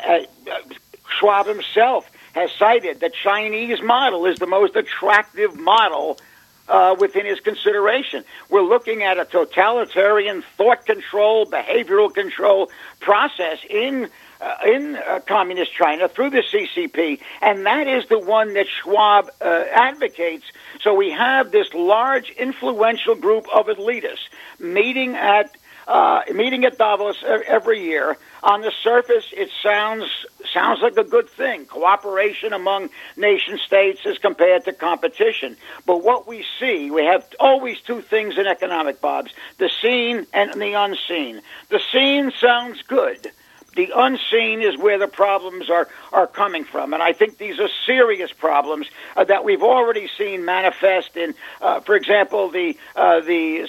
[SPEAKER 4] Schwab himself has cited the Chinese model is the most attractive model uh, within his consideration. We're looking at a totalitarian thought control, behavioral control process in uh, in uh, communist China through the CCP, and that is the one that Schwab uh, advocates. So we have this large, influential group of elitists meeting at uh, meeting at Davos every year. On the surface, it sounds sounds like a good thing. Cooperation among nation states as compared to competition. But what we see, we have always two things in economic, Bobs: the seen and the unseen. The seen sounds good the unseen is where the problems are, are coming from. And I think these are serious problems uh, that we've already seen manifest in, uh, for example, the, uh, the,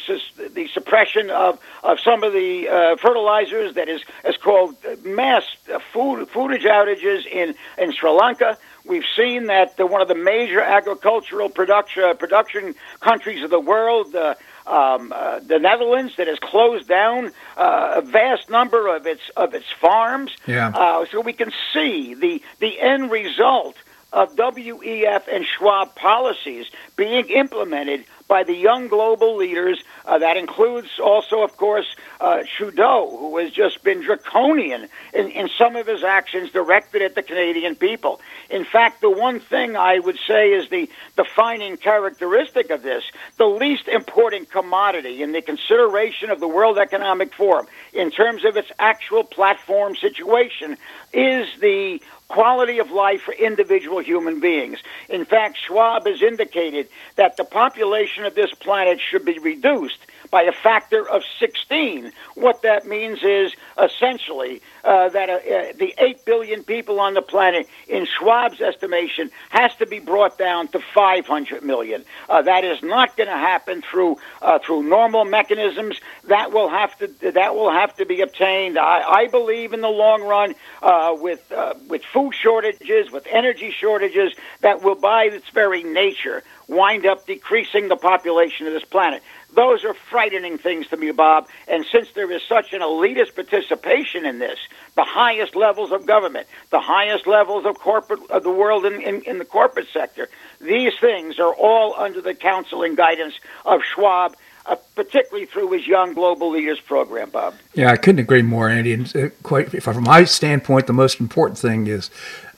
[SPEAKER 4] the suppression of, of some of the uh, fertilizers that is, is called mass food, foodage outages in, in Sri Lanka. We've seen that one of the major agricultural production, production countries of the world, uh, um, uh, the Netherlands that has closed down uh, a vast number of its of its farms.
[SPEAKER 1] Yeah. Uh,
[SPEAKER 4] so we can see the the end result of WEF and Schwab policies being implemented by the young global leaders. Uh, that includes also, of course, uh, Trudeau, who has just been draconian in, in some of his actions directed at the Canadian people. In fact, the one thing I would say is the defining characteristic of this, the least important commodity in the consideration of the World Economic Forum in terms of its actual platform situation is the quality of life for individual human beings. In fact, Schwab has indicated that the population of this planet should be reduced by a factor of 16. What that means is essentially uh, that uh, uh, the 8 billion people on the planet, in Schwab's estimation, has to be brought down to 500 million. Uh, that is not going to happen through uh, through normal mechanisms. That will have to that will have to be obtained. I, I believe in the long run uh, with with food shortages, with energy shortages, that will by its very nature wind up decreasing the population of this planet. Those are frightening things to me, Bob. And since there is such an elitist participation in this, the highest levels of government, the highest levels of corporate of the world in, in, in the corporate sector, these things are all under the counsel and guidance of Schwab uh, particularly through his Young Global Leaders program, Bob.
[SPEAKER 1] Yeah, I couldn't agree more, Andy. And uh, quite from my standpoint, the most important thing is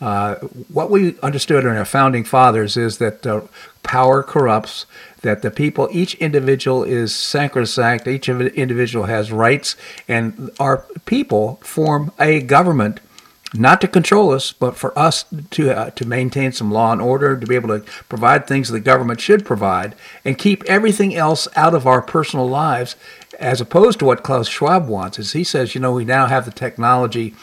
[SPEAKER 1] uh, what we understood in our founding fathers is that uh, power corrupts. That the people, each individual is sacrosanct. Each individual has rights, and our people form a government not to control us, but for us to uh, to maintain some law and order, to be able to provide things the government should provide, and keep everything else out of our personal lives, as opposed to what Klaus Schwab wants. Is he says, you know, we now have the technology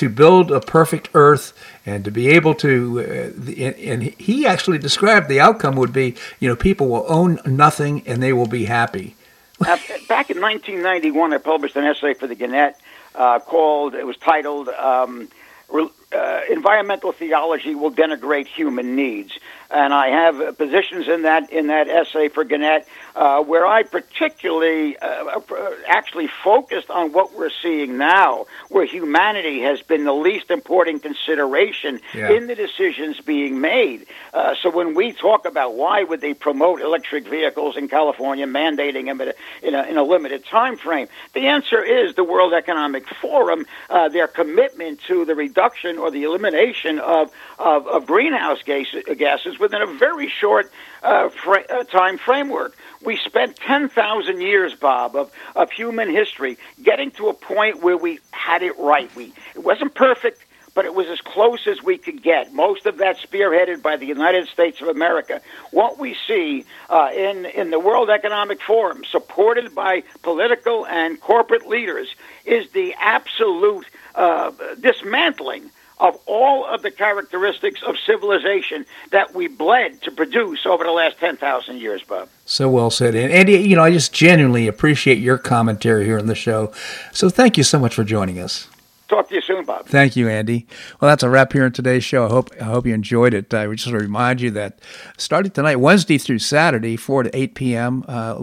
[SPEAKER 1] to build a perfect Earth and to be able to, uh, and he actually described the outcome would be, you know, people will own nothing and they will be happy.
[SPEAKER 4] Uh, back in 1991, I published an essay for the Gannett uh, called, it was titled. Um, uh, environmental theology will denigrate human needs. And I have positions in that in that essay for Gannett uh, where I particularly uh, uh, actually focused on what we're seeing now, where humanity has been the least important consideration yeah. in the decisions being made. Uh, so when we talk about why would they promote electric vehicles in California, mandating them a, in, a, in a limited time frame, the answer is the World Economic Forum, uh, their commitment to the reduction or the elimination of, of, of greenhouse gas, gases within a very short uh, fra- uh, time framework. We spent 10,000 years, Bob, of, of human history getting to a point where we had it right. We, it wasn't perfect, but it was as close as we could get. Most of that spearheaded by the United States of America. What we see uh, in, in the World Economic Forum, supported by political and corporate leaders, is the absolute uh, dismantling of all of the characteristics of civilization that we bled to produce over the last 10,000 years, Bob.
[SPEAKER 1] So well said. And Andy, you know, I just genuinely appreciate your commentary here on the show. So thank you so much for joining us.
[SPEAKER 4] Talk to you soon, Bob.
[SPEAKER 1] Thank you, Andy. Well, that's a wrap here on today's show. I hope I hope you enjoyed it. I just want to remind you that starting tonight, Wednesday through Saturday, 4 to 8 p.m., uh,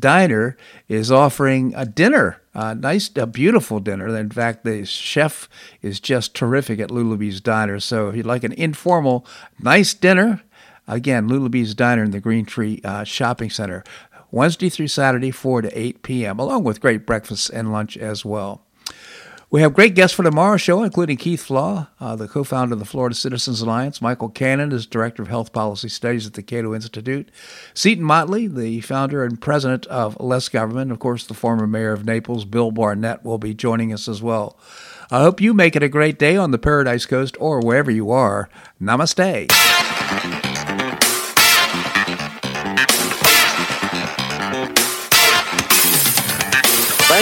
[SPEAKER 1] Diner is offering a dinner uh, nice, a beautiful dinner. In fact, the chef is just terrific at Lulabee's Diner. So if you'd like an informal, nice dinner, again, Lulabee's Diner in the Green Tree uh, Shopping Center, Wednesday through Saturday, 4 to 8 p.m., along with great breakfast and lunch as well. We have great guests for tomorrow's show, including Keith Flaugh, uh, the co founder of the Florida Citizens Alliance. Michael Cannon is Director of Health Policy Studies at the Cato Institute. Seton Motley, the founder and president of Less Government. Of course, the former mayor of Naples, Bill Barnett, will be joining us as well. I hope you make it a great day on the Paradise Coast or wherever you are. Namaste.